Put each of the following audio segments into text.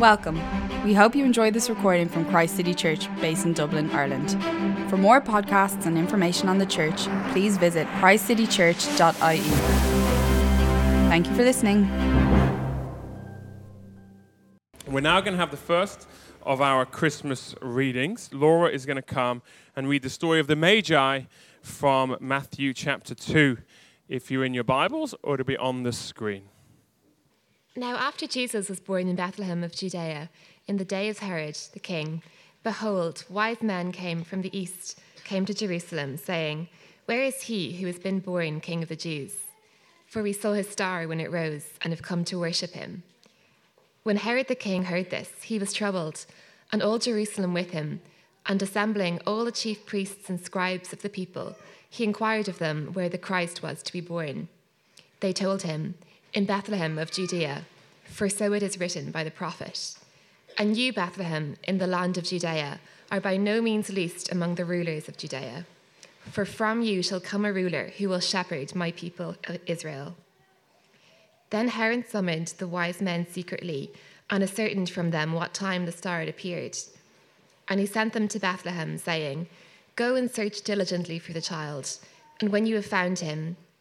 Welcome. We hope you enjoyed this recording from Christ City Church, based in Dublin, Ireland. For more podcasts and information on the church, please visit christcitychurch.ie. Thank you for listening. We're now going to have the first of our Christmas readings. Laura is going to come and read the story of the Magi from Matthew chapter 2. If you're in your Bibles, or it'll be on the screen. Now, after Jesus was born in Bethlehem of Judea, in the day of Herod the king, behold, wise men came from the east, came to Jerusalem, saying, Where is he who has been born King of the Jews? For we saw his star when it rose, and have come to worship him. When Herod the king heard this, he was troubled, and all Jerusalem with him. And assembling all the chief priests and scribes of the people, he inquired of them where the Christ was to be born. They told him, in Bethlehem of Judea, for so it is written by the prophet. And you, Bethlehem, in the land of Judea, are by no means least among the rulers of Judea. For from you shall come a ruler who will shepherd my people uh, Israel. Then Herod summoned the wise men secretly and ascertained from them what time the star had appeared. And he sent them to Bethlehem, saying, Go and search diligently for the child, and when you have found him,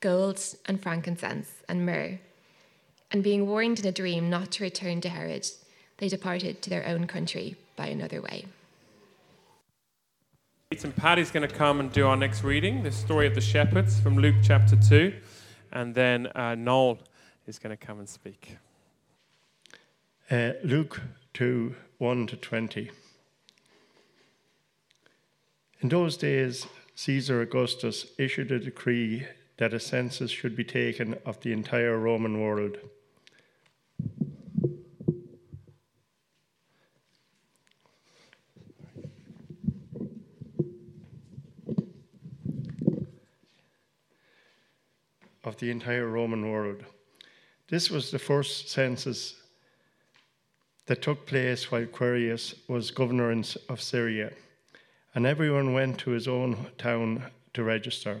gold and frankincense and myrrh. And being warned in a dream not to return to Herod, they departed to their own country by another way. And Patty's going to come and do our next reading, the story of the shepherds from Luke chapter 2. And then uh, Noel is going to come and speak. Uh, Luke 2 1 to 20. In those days, Caesar Augustus issued a decree that a census should be taken of the entire Roman world. Of the entire Roman world. This was the first census that took place while Quirinius was governor of Syria, and everyone went to his own town to register.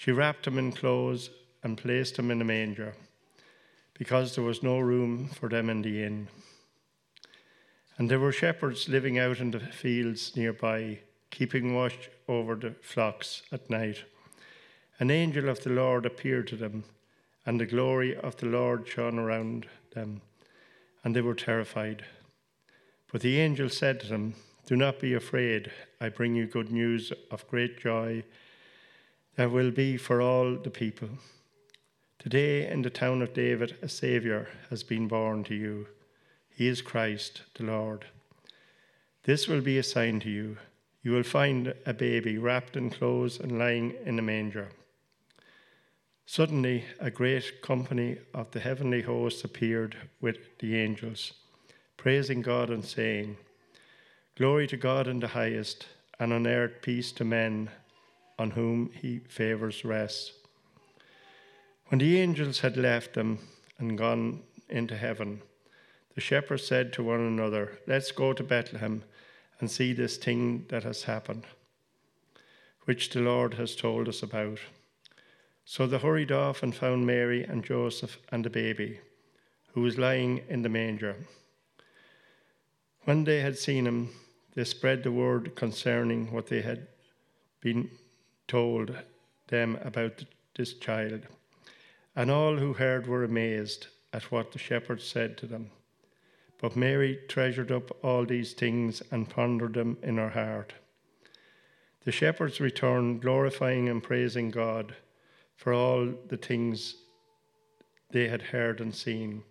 she wrapped him in clothes and placed him in a manger, because there was no room for them in the inn. And there were shepherds living out in the fields nearby, keeping watch over the flocks at night. An angel of the Lord appeared to them, and the glory of the Lord shone around them, and they were terrified. But the angel said to them, Do not be afraid, I bring you good news of great joy there will be for all the people. Today, in the town of David, a Saviour has been born to you. He is Christ the Lord. This will be a sign to you. You will find a baby wrapped in clothes and lying in a manger. Suddenly, a great company of the heavenly hosts appeared with the angels, praising God and saying, Glory to God in the highest, and on earth peace to men on whom he favors rest. When the angels had left them and gone into heaven, the shepherds said to one another, Let's go to Bethlehem and see this thing that has happened, which the Lord has told us about. So they hurried off and found Mary and Joseph and the baby, who was lying in the manger. When they had seen him, they spread the word concerning what they had been told them about this child. And all who heard were amazed at what the shepherds said to them. But Mary treasured up all these things and pondered them in her heart. The shepherds returned, glorifying and praising God for all the things they had heard and seen,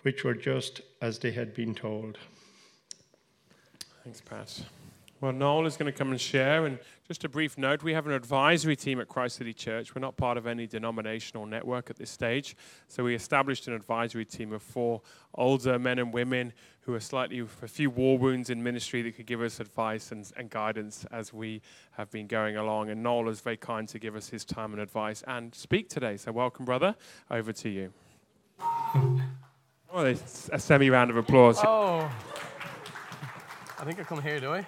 which were just as they had been told. Thanks, Pat. Well, Noel is going to come and share. And just a brief note we have an advisory team at Christ City Church. We're not part of any denominational network at this stage. So we established an advisory team of four older men and women who are slightly, a few war wounds in ministry that could give us advice and, and guidance as we have been going along. And Noel is very kind to give us his time and advice and speak today. So welcome, brother. Over to you. Oh, well, a semi round of applause. Oh. I think I come here, do I?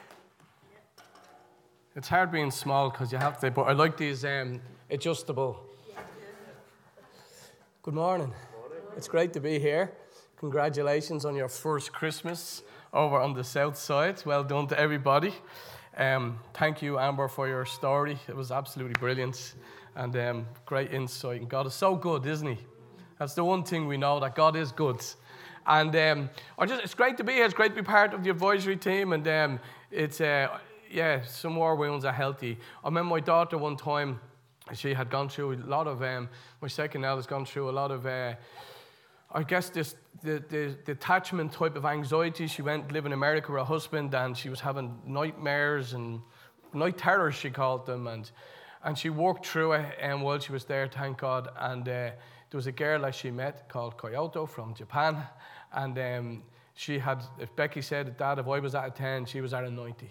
It's hard being small because you have to, but I like these um, adjustable. Good morning. It's great to be here. Congratulations on your first Christmas over on the south side. Well done to everybody. Um, thank you, Amber, for your story. It was absolutely brilliant and um, great insight. And God is so good, isn't He? That's the one thing we know that God is good. And um, just, it's great to be here. It's great to be part of the advisory team. And um, it's, uh, yeah, some more wounds are healthy. I remember my daughter one time, she had gone through a lot of, um, my second eldest gone through a lot of, uh, I guess, this the, the, attachment type of anxiety. She went live in America with her husband and she was having nightmares and night terrors, she called them. And, and she worked through it and while she was there, thank God. And uh, there was a girl that she met called Kyoto from Japan. And um, she had, if Becky said, Dad, if I was at a 10, she was at a 90.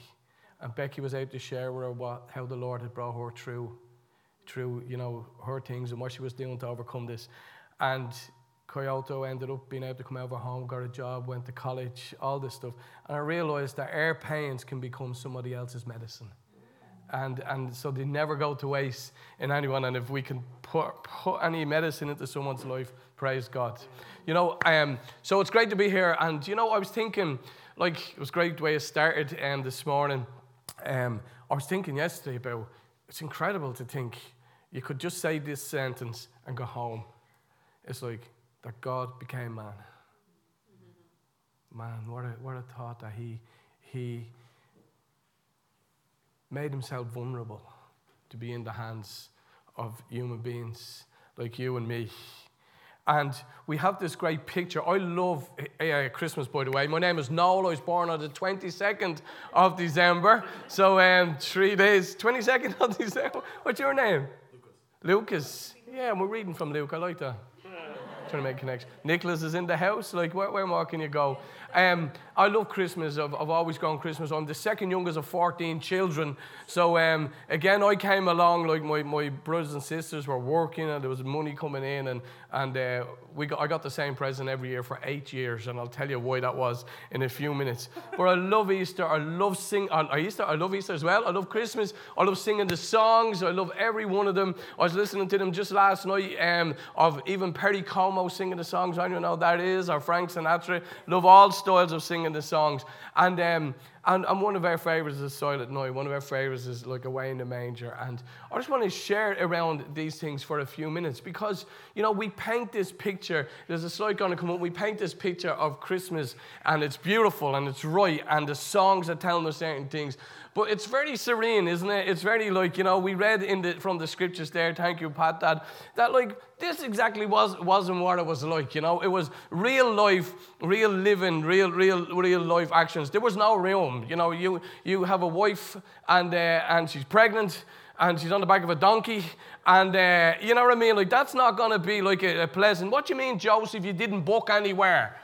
And Becky was able to share with her what, how the Lord had brought her through, through, you know, her things and what she was doing to overcome this. And Kyoto ended up being able to come her home, got a job, went to college, all this stuff. And I realized that our pains can become somebody else's medicine. And, and so they never go to waste in anyone. And if we can put, put any medicine into someone's life, praise God. You know, um, so it's great to be here. And, you know, I was thinking, like, it was great the way it started um, this morning. Um, I was thinking yesterday about it's incredible to think you could just say this sentence and go home. It's like that God became man. Man, what a, what a thought that he, he made himself vulnerable to be in the hands of human beings like you and me. And we have this great picture. I love uh, Christmas, by the way. My name is Noel. I was born on the 22nd of December. So, um, three days, 22nd of December. What's your name? Lucas. Lucas. Yeah, we're reading from Luke. I like that. Trying to make connection. Nicholas is in the house. Like, where, where more can you go? Um, I love Christmas. I've, I've, always gone Christmas. I'm the second youngest of 14 children. So, um, again, I came along, like, my, my brothers and sisters were working and there was money coming in. And, and uh, we got, I got the same present every year for eight years. And I'll tell you why that was in a few minutes. But I love Easter. I love sing. I, Easter. I love Easter as well. I love Christmas. I love singing the songs. I love every one of them. I was listening to them just last night um, of even Perry Como singing the songs. I don't know that is, or Frank Sinatra. Love all styles of singing the songs. And, um, and, and one of our favorites is Silent Night. One of our favorites is like Away in the Manger. And I just want to share around these things for a few minutes because, you know, we paint this picture. There's a slide going to come up. We paint this picture of Christmas and it's beautiful and it's right and the songs are telling us certain things. But it's very serene, isn't it? It's very like, you know, we read in the, from the scriptures there, thank you, Pat, that, that like this exactly was, wasn't what it was like, you know? It was real life, real living, real, real, real life actions. There was no room. You know, you, you have a wife and, uh, and she's pregnant and she's on the back of a donkey. And uh, you know what I mean? Like, that's not going to be like a, a pleasant. What do you mean, Joseph, you didn't book anywhere?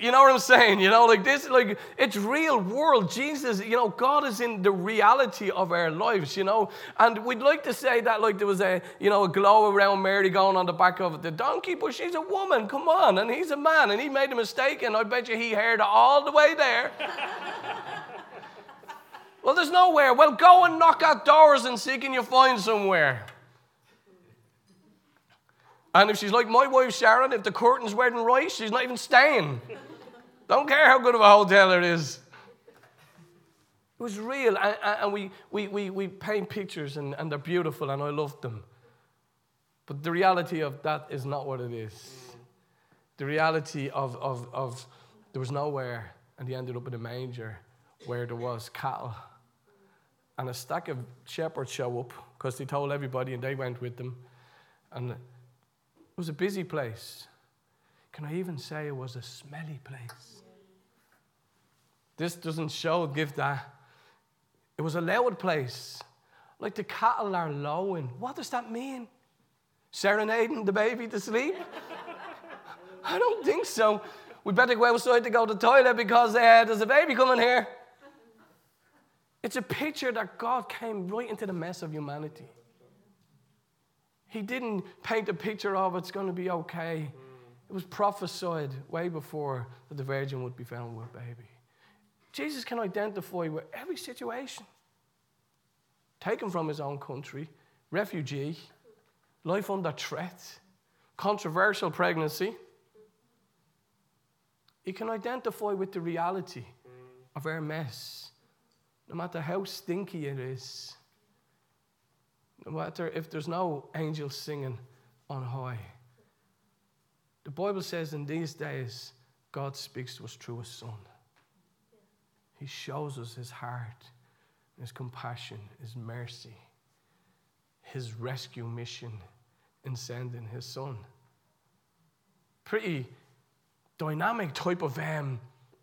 You know what I'm saying? You know, like this, like it's real world. Jesus, you know, God is in the reality of our lives, you know. And we'd like to say that like there was a, you know, a glow around Mary going on the back of the donkey, but she's a woman, come on, and he's a man, and he made a mistake, and I bet you he heard all the way there. well, there's nowhere. Well, go and knock at doors and see can you find somewhere. And if she's like my wife Sharon, if the curtain's wearing right, she's not even staying. Don't care how good of a hotel it is. It was real. And, and we, we, we, we paint pictures and, and they're beautiful and I love them. But the reality of that is not what it is. the reality of, of, of there was nowhere, and he ended up in a manger where there was cattle. And a stack of shepherds show up because they told everybody and they went with them. And was a busy place. Can I even say it was a smelly place? This doesn't show, give that. It was a loud place. Like the cattle are lowing. What does that mean? Serenading the baby to sleep? I don't think so. We better go outside to go to the toilet because uh, there's a baby coming here. It's a picture that God came right into the mess of humanity. He didn't paint a picture of it's going to be okay. It was prophesied way before that the virgin would be found with a baby. Jesus can identify with every situation. Taken from his own country, refugee, life under threat, controversial pregnancy. He can identify with the reality of our mess, no matter how stinky it is, no matter if there's no angels singing on high. The Bible says in these days, God speaks to us through His Son. He shows us His heart, His compassion, His mercy, His rescue mission in sending His Son. Pretty dynamic type of um,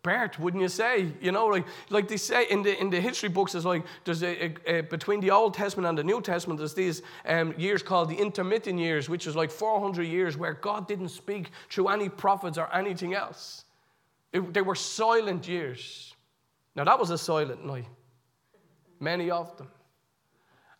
birth, wouldn't you say? You know, like, like they say in the, in the history books, it's like there's a, a, a between the Old Testament and the New Testament, there's these um, years called the intermittent years, which is like 400 years where God didn't speak through any prophets or anything else. It, they were silent years. Now, that was a silent night, many of them.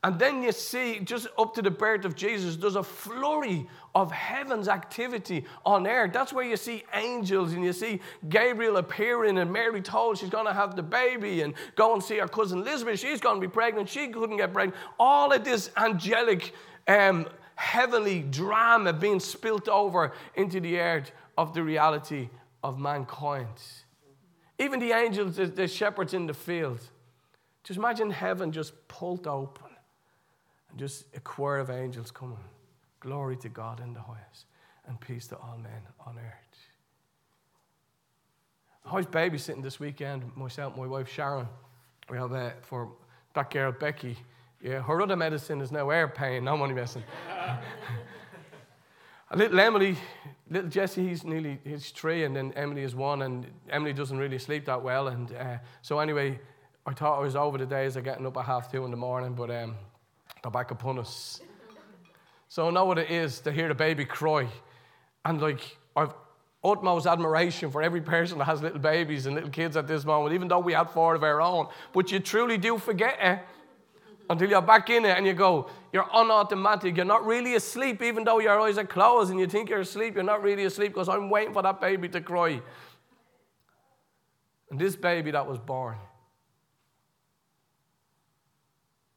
And then you see, just up to the birth of Jesus, there's a flurry of heaven's activity on earth. That's where you see angels and you see Gabriel appearing, and Mary told she's going to have the baby, and go and see her cousin Elizabeth. She's going to be pregnant. She couldn't get pregnant. All of this angelic, um, heavenly drama being spilt over into the earth of the reality of mankind. Even the angels, the, shepherds in the field. Just imagine heaven just pulled open and just a choir of angels coming. Glory to God in the highest, and peace to all men on earth. I was babysitting this weekend, myself, my wife Sharon. We have uh, for that girl Becky. Yeah, her other medicine is now air pain, no money messing. little Emily, little Jesse, he's nearly he's three, and then Emily is one, and Emily doesn't really sleep that well. And uh, so anyway, I thought I was over the days of getting up at half two in the morning, but um, they're back upon us. So I know what it is to hear the baby cry. And like, I've utmost admiration for every person that has little babies and little kids at this moment, even though we had four of our own. But you truly do forget it until you're back in it and you go, you're unautomatic. You're not really asleep, even though your eyes are closed and you think you're asleep. You're not really asleep because I'm waiting for that baby to cry. And this baby that was born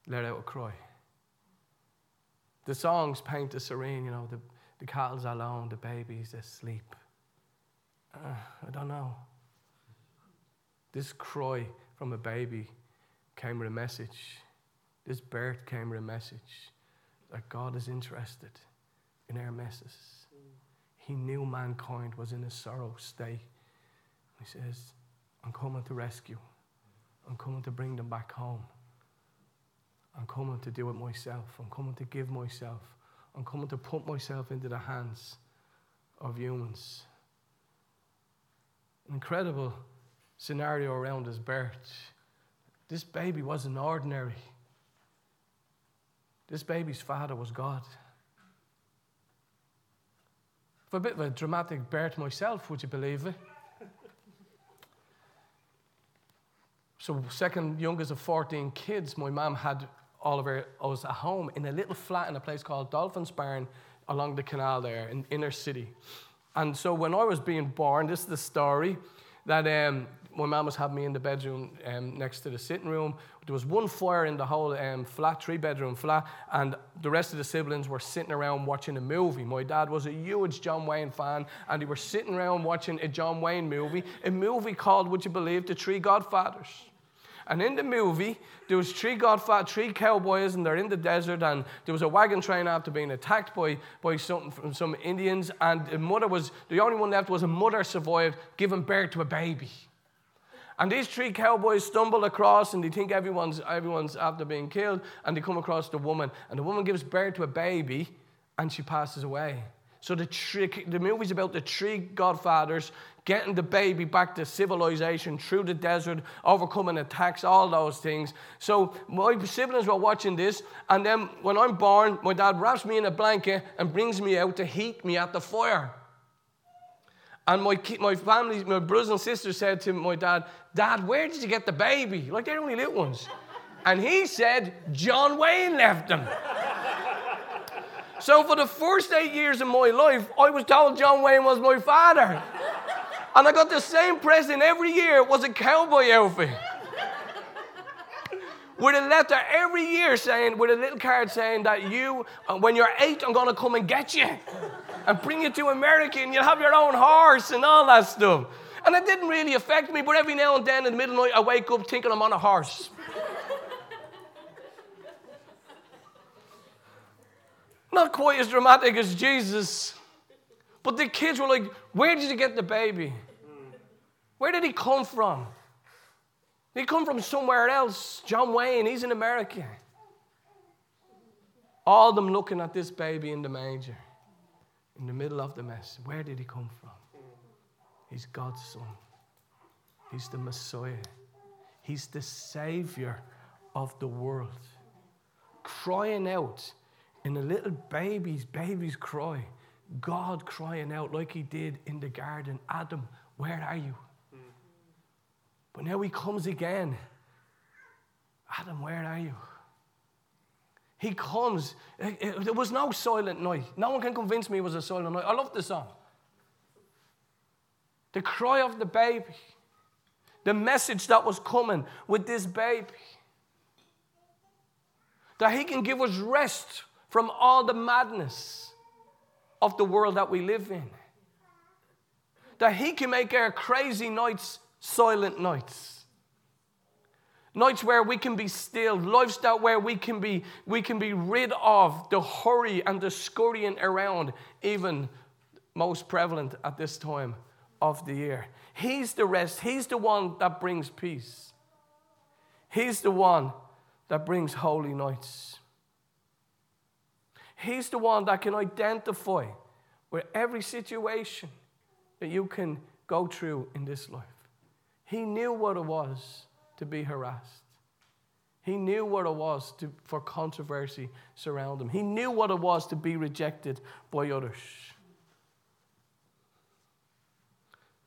let out a cry. The songs paint the serene, you know, the, the cattle's alone, the baby's asleep. Uh, I don't know. This cry from a baby came with a message. This birth came with a message that God is interested in our messes. He knew mankind was in a sorrow state. He says, I'm coming to rescue. I'm coming to bring them back home. I'm coming to do it myself. I'm coming to give myself. I'm coming to put myself into the hands of humans. An incredible scenario around his birth. This baby wasn't ordinary. This baby's father was God. For a bit of a dramatic birth myself, would you believe it? so, second youngest of 14 kids, my mum had I was at home in a little flat in a place called Dolphins Barn along the canal there in inner city. And so when I was being born, this is the story that um, my mum was having me in the bedroom um, next to the sitting room. There was one fire in the whole um, flat, three bedroom flat, and the rest of the siblings were sitting around watching a movie. My dad was a huge John Wayne fan, and they were sitting around watching a John Wayne movie, a movie called, would you believe, The Three Godfathers. And in the movie, there was three godfather, three cowboys, and they're in the desert, and there was a wagon train after being attacked by, by some, from some Indians, and the mother was, the only one left was a mother survived, giving birth to a baby. And these three cowboys stumble across and they think everyone's, everyone's after being killed, and they come across the woman, and the woman gives birth to a baby, and she passes away. So the, three, the movie's about the three godfathers getting the baby back to civilization through the desert, overcoming attacks, all those things. So my siblings were watching this, and then when I'm born, my dad wraps me in a blanket and brings me out to heat me at the fire. And my, my family, my brothers and sisters said to my dad, Dad, where did you get the baby? Like they're only little ones. And he said, John Wayne left them. So for the first eight years of my life, I was told John Wayne was my father. And I got the same present every year. Was a cowboy outfit. with a letter every year saying, with a little card saying that you, uh, when you're eight, I'm to come and get you and bring you to America and you'll have your own horse and all that stuff. And it didn't really affect me, but every now and then in the middle of the night, I wake up thinking I'm on a horse. Not quite as dramatic as Jesus, but the kids were like, Where did you get the baby? Where did he come from? He come from somewhere else? John Wayne, he's in America. All them looking at this baby in the manger, in the middle of the mess. Where did he come from? He's God's Son. He's the Messiah. He's the Savior of the world. Crying out in a little baby's baby's cry. God crying out like he did in the garden Adam, where are you? But now he comes again. Adam, where are you? He comes. There was no silent night. No one can convince me it was a silent night. I love the song. The cry of the baby, the message that was coming with this baby. That he can give us rest from all the madness of the world that we live in. That he can make our crazy nights silent nights. Nights where we can be still, lifestyle where we can be, we can be rid of the hurry and the scurrying around, even most prevalent at this time of the year. He's the rest. He's the one that brings peace. He's the one that brings holy nights. He's the one that can identify with every situation that you can go through in this life. He knew what it was to be harassed. He knew what it was to, for controversy surround him. He knew what it was to be rejected by others.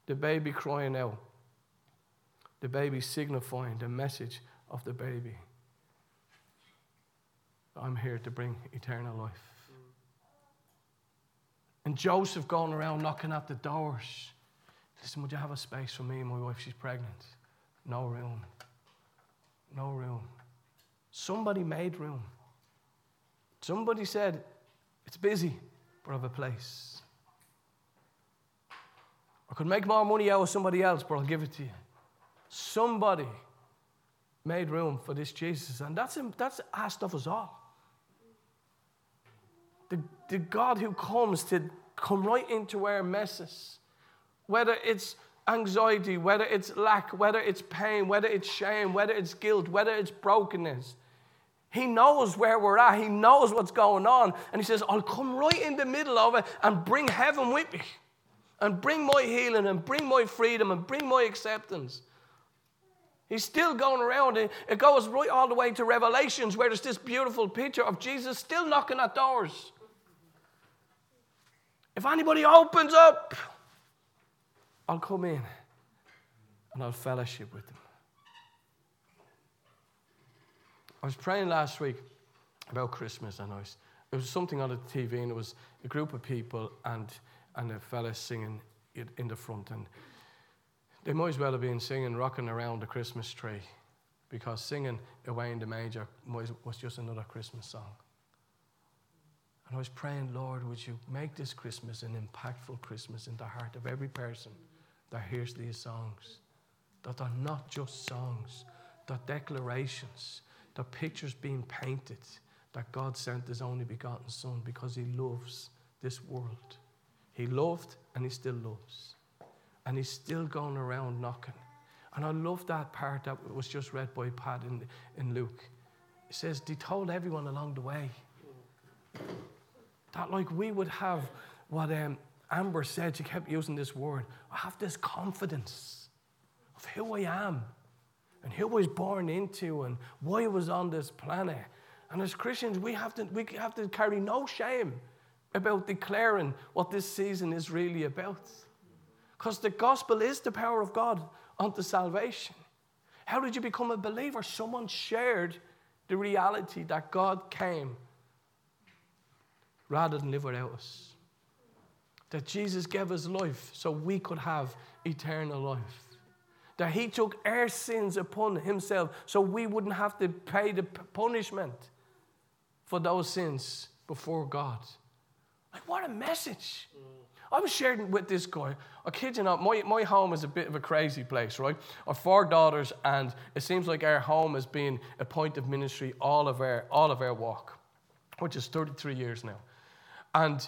the baby crying out, the baby signifying the message of the baby. I'm here to bring eternal life. And Joseph going around knocking at the doors. Listen, would you have a space for me and my wife? She's pregnant. No room. No room. Somebody made room. Somebody said, It's busy, but I have a place. I could make more money out of somebody else, but I'll give it to you. Somebody made room for this Jesus, and that's, that's asked of us all. The, God who comes to come right into our messes, whether it's anxiety, whether it's lack, whether it's pain, whether it's shame, whether it's guilt, whether it's brokenness. He knows where we're at. He knows what's going on. And He says, I'll come right in the middle of it and bring heaven with me and bring my healing and bring my freedom and bring my acceptance. He's still going around. It it goes right all the way to Revelations, where there's this beautiful picture of Jesus still knocking at doors. If anybody opens up, I'll come in and I'll fellowship with them. I was praying last week about Christmas, and I was, it was something on the TV, and it was a group of people, and and a fella singing it in the front. And they might as well have been singing Rocking Around the Christmas Tree because singing Away in the Manger was just another Christmas song. And I was praying, Lord, would you make this Christmas an impactful Christmas in the heart of every person that hears these songs? That they're not just songs, They're declarations. They're pictures being painted that God sent his only begotten Son because he loves this world. He loved and he still loves. And he's still going around knocking. And I love that part that was just read by Pat in, in Luke. It says, He told everyone along the way that, like, we would have what um, Amber said, she kept using this word I have this confidence of who I am and who I was born into and why I was on this planet. And as Christians, we have to, we have to carry no shame about declaring what this season is really about. Because the gospel is the power of God unto salvation. How did you become a believer? Someone shared the reality that God came rather than live without us. That Jesus gave us life so we could have eternal life. That He took our sins upon Himself so we wouldn't have to pay the punishment for those sins before God. Like, what a message! Mm. I was sharing with this guy. I kid you not, my, my home is a bit of a crazy place, right? I have four daughters, and it seems like our home has been a point of ministry all of our, all of our walk, which is 33 years now. And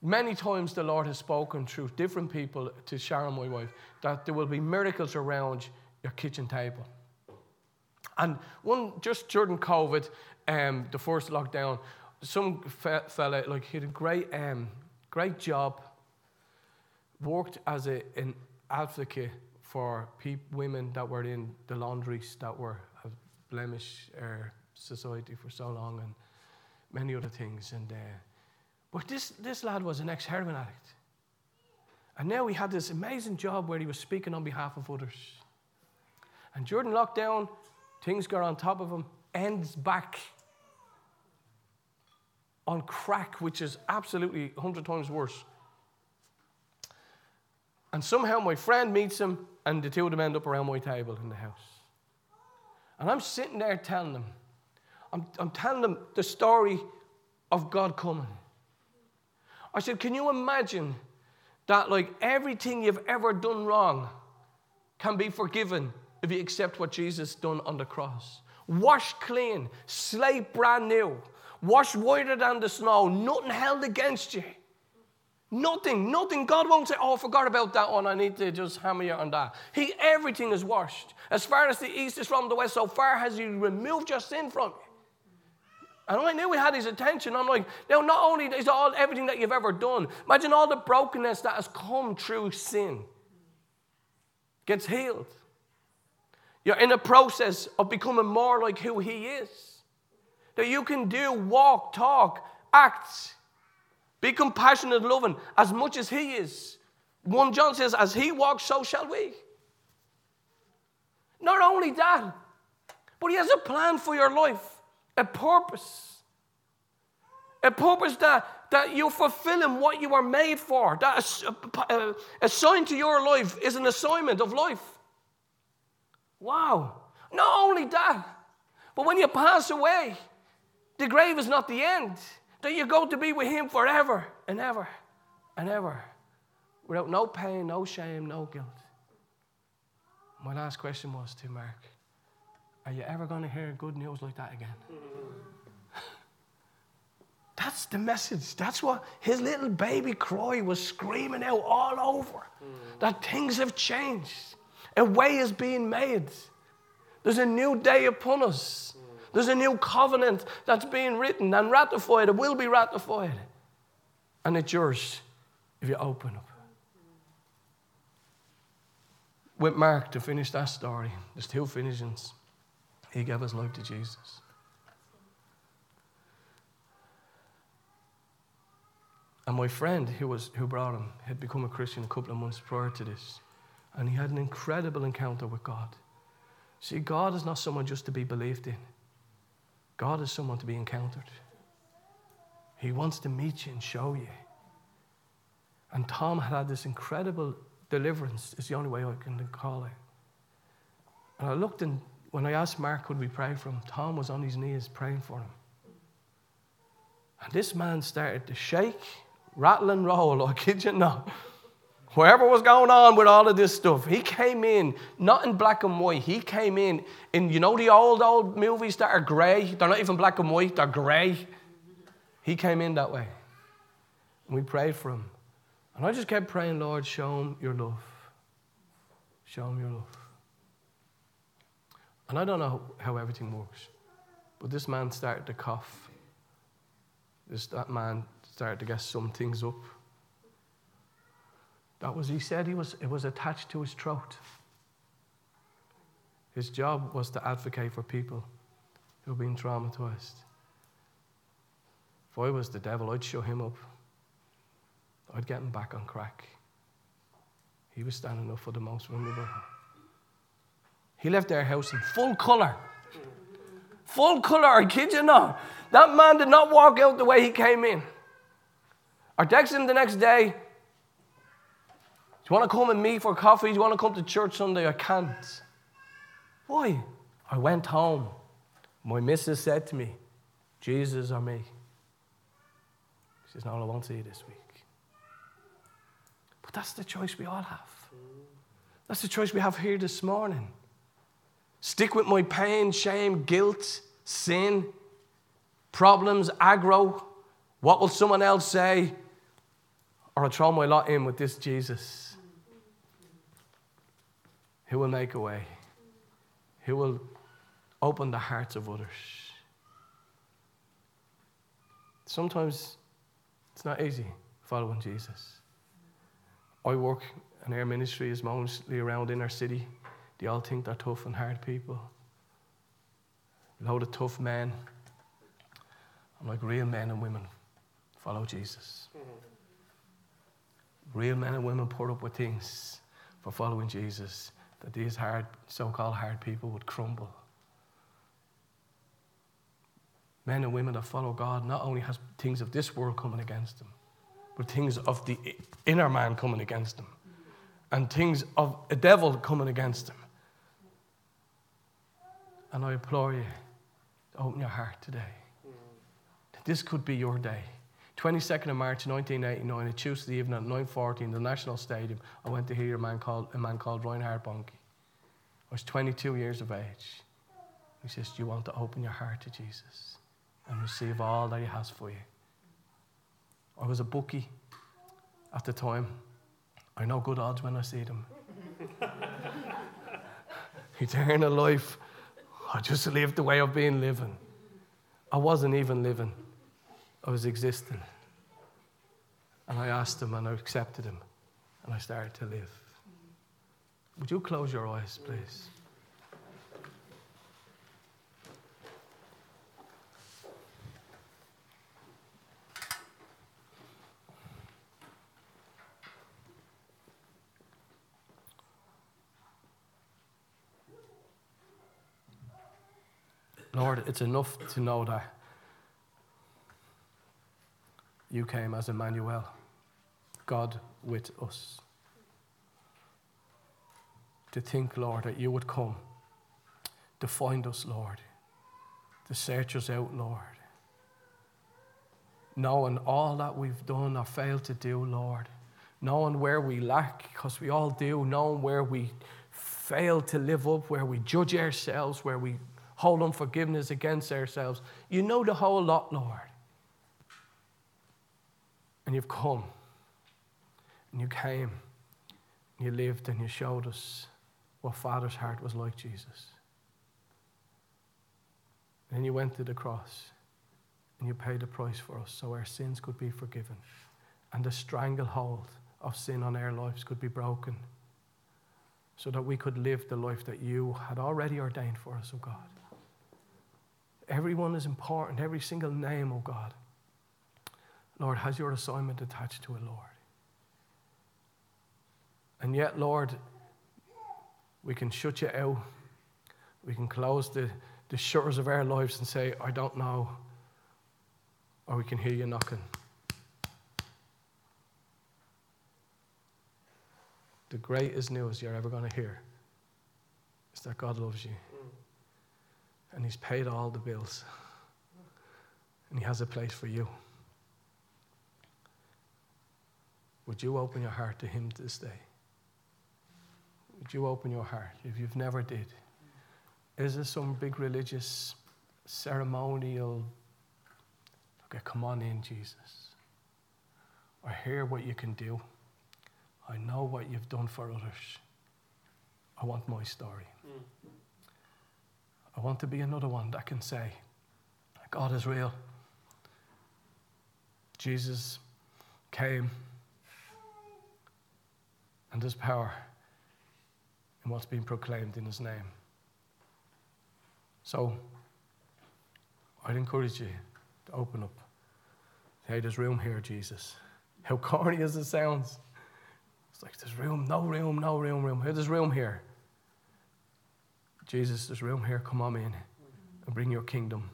many times the Lord has spoken through different people to Sharon, my wife, that there will be miracles around your kitchen table. And one, just during COVID, um, the first lockdown, some fella, like, he had a great, um, great job worked as a, an advocate for women that were in the laundries that were a blemish our society for so long and many other things. And, uh, but this, this lad was an ex heroin addict. And now he had this amazing job where he was speaking on behalf of others. And during lockdown, things got on top of him, ends back on crack, which is absolutely 100 times worse. And somehow my friend meets him, and the two of them end up around my table in the house. And I'm sitting there telling them, I'm, I'm telling them the story of God coming. I said, Can you imagine that, like, everything you've ever done wrong can be forgiven if you accept what Jesus done on the cross? Washed clean, slate brand new, washed whiter than the snow, nothing held against you. Nothing, nothing. God won't say, Oh, I forgot about that one. I need to just hammer you on that. He, everything is washed. As far as the east is from the west, so far has He removed your sin from you. And I knew He had His attention. I'm like, now, not only is all everything that you've ever done, imagine all the brokenness that has come through sin gets healed. You're in a process of becoming more like who He is. That you can do, walk, talk, act be compassionate, loving, as much as He is. 1 John says, As He walks, so shall we. Not only that, but He has a plan for your life, a purpose. A purpose that, that you're fulfilling what you are made for. That uh, assigned to your life is an assignment of life. Wow. Not only that, but when you pass away, the grave is not the end that you go to be with Him forever and ever and ever without no pain, no shame, no guilt. My last question was to Mark Are you ever going to hear good news like that again? That's the message. That's what his little baby cry was screaming out all over. Mm. That things have changed. A way is being made. There's a new day upon us. There's a new covenant that's being written and ratified. It will be ratified. And it's yours if you open up. With Mark to finish that story, there's two finishings. He gave his life to Jesus. And my friend who, was, who brought him had become a Christian a couple of months prior to this. And he had an incredible encounter with God. See, God is not someone just to be believed in. God is someone to be encountered. He wants to meet you and show you. And Tom had had this incredible deliverance, is the only way I can call it. And I looked and when I asked Mark, could we pray for him? Tom was on his knees praying for him. And this man started to shake, rattle, and roll, I oh, kid you not, whatever was going on with all of this stuff, he came in not in black and white. He came in in, you know, the old, old movies that are grey? They're not even black and white, they're grey. He came in that way. And we prayed for him. And I just kept praying, Lord, show him your love. Show him your love. And I don't know how everything works, but this man started to cough. This, that man started to get some things up. That was, he said he was, it was attached to his throat. His job was to advocate for people who have been traumatized. If I was the devil, I'd show him up. I'd get him back on crack. He was standing up for the most vulnerable. He left their house in full colour. Full colour, I kid you not. That man did not walk out the way he came in. I texted him the next day. Do you want to come and meet for coffee? Do you want to come to church Sunday? I can't. Why? I went home. My missus said to me, Jesus or me. She says, No, I won't see you this week. But that's the choice we all have. That's the choice we have here this morning. Stick with my pain, shame, guilt, sin, problems, aggro. What will someone else say? Or I throw my lot in with this Jesus who will make a way, who will open the hearts of others. Sometimes it's not easy following Jesus. I work in our ministry is mostly around inner city. They all think they're tough and hard people. A load of tough men. I'm like real men and women follow Jesus. Mm-hmm. Real men and women put up with things for following Jesus that these hard, so-called hard people would crumble. Men and women that follow God not only has things of this world coming against them, but things of the inner man coming against them, and things of a devil coming against them. And I implore you to open your heart today. Mm. This could be your day. 22nd of March 1989, a Tuesday evening at 9.40 in the National Stadium, I went to hear a man called, a man called Reinhard Bonnke. I was 22 years of age. He says, Do you want to open your heart to Jesus and receive all that He has for you? I was a bookie at the time. I know good odds when I see them. Eternal life. I just lived the way I've been living. I wasn't even living. I was existing. And I asked him and I accepted him and I started to live. Would you close your eyes, please? Lord, it's enough to know that you came as Emmanuel, God with us. To think, Lord, that you would come to find us, Lord, to search us out, Lord. Knowing all that we've done or failed to do, Lord. Knowing where we lack, because we all do, knowing where we fail to live up, where we judge ourselves, where we hold unforgiveness against ourselves. You know the whole lot, Lord. And you've come, and you came, and you lived, and you showed us what Father's heart was like, Jesus. And you went to the cross, and you paid the price for us so our sins could be forgiven, and the stranglehold of sin on our lives could be broken, so that we could live the life that you had already ordained for us, oh God. Everyone is important, every single name, oh God. Lord, has your assignment attached to it, Lord. And yet, Lord, we can shut you out. We can close the, the shutters of our lives and say, I don't know. Or we can hear you knocking. The greatest news you're ever going to hear is that God loves you. And He's paid all the bills. And He has a place for you. would you open your heart to Him this day? Would you open your heart if you've never did? Is there some big religious, ceremonial? Okay, come on in, Jesus. I hear what you can do. I know what you've done for others. I want my story. Mm. I want to be another one that can say, God is real. Jesus came, and there's power in what's being proclaimed in his name. So, I'd encourage you to open up. Hey, there's room here, Jesus. How corny as it sounds. It's like there's room, no room, no room, room. Hey, there's room here. Jesus, there's room here. Come on in and bring your kingdom,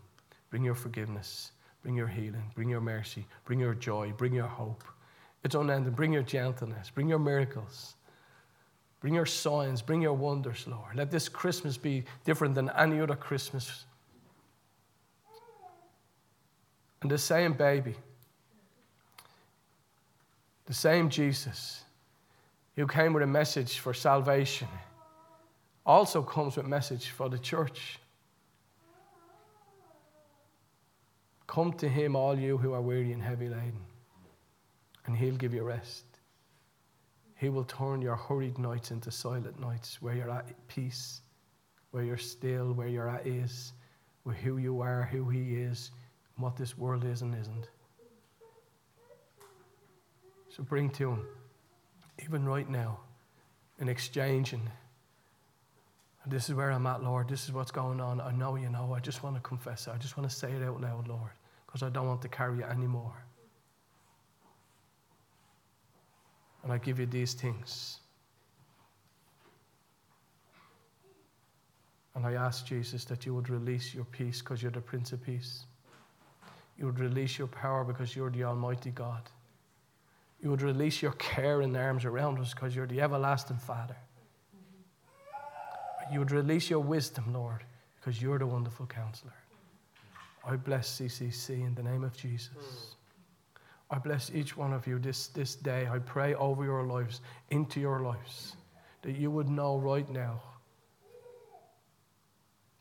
bring your forgiveness, bring your healing, bring your mercy, bring your joy, bring your hope. It's unending. Bring your gentleness, bring your miracles, bring your signs, bring your wonders, Lord. Let this Christmas be different than any other Christmas. And the same baby, the same Jesus who came with a message for salvation also comes with a message for the church. Come to him, all you who are weary and heavy laden, and he'll give you rest. He will turn your hurried nights into silent nights where you're at peace, where you're still, where you're at is, with who you are, who he is, and what this world is and isn't. So bring to him, even right now, an exchange in exchanging. This is where I'm at, Lord. This is what's going on. I know you know. I just want to confess it. I just want to say it out loud, Lord, because I don't want to carry it anymore. And I give you these things. And I ask Jesus that you would release your peace because you're the Prince of Peace. You would release your power because you're the Almighty God. You would release your care and arms around us because you're the everlasting Father. You would release your wisdom, Lord, because you're the wonderful counselor. I bless CCC in the name of Jesus. I bless each one of you this, this day. I pray over your lives, into your lives, that you would know right now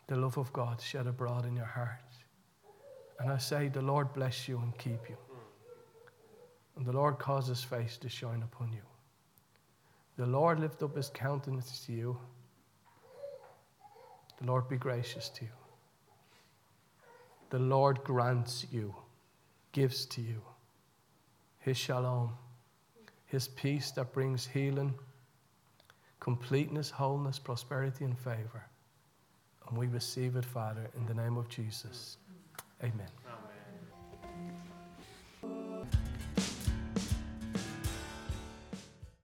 the love of God shed abroad in your heart. And I say, the Lord bless you and keep you. And the Lord cause his face to shine upon you. The Lord lift up his countenance to you Lord be gracious to you. The Lord grants you, gives to you His shalom, His peace that brings healing, completeness, wholeness, prosperity, and favor. And we receive it, Father, in the name of Jesus. Amen.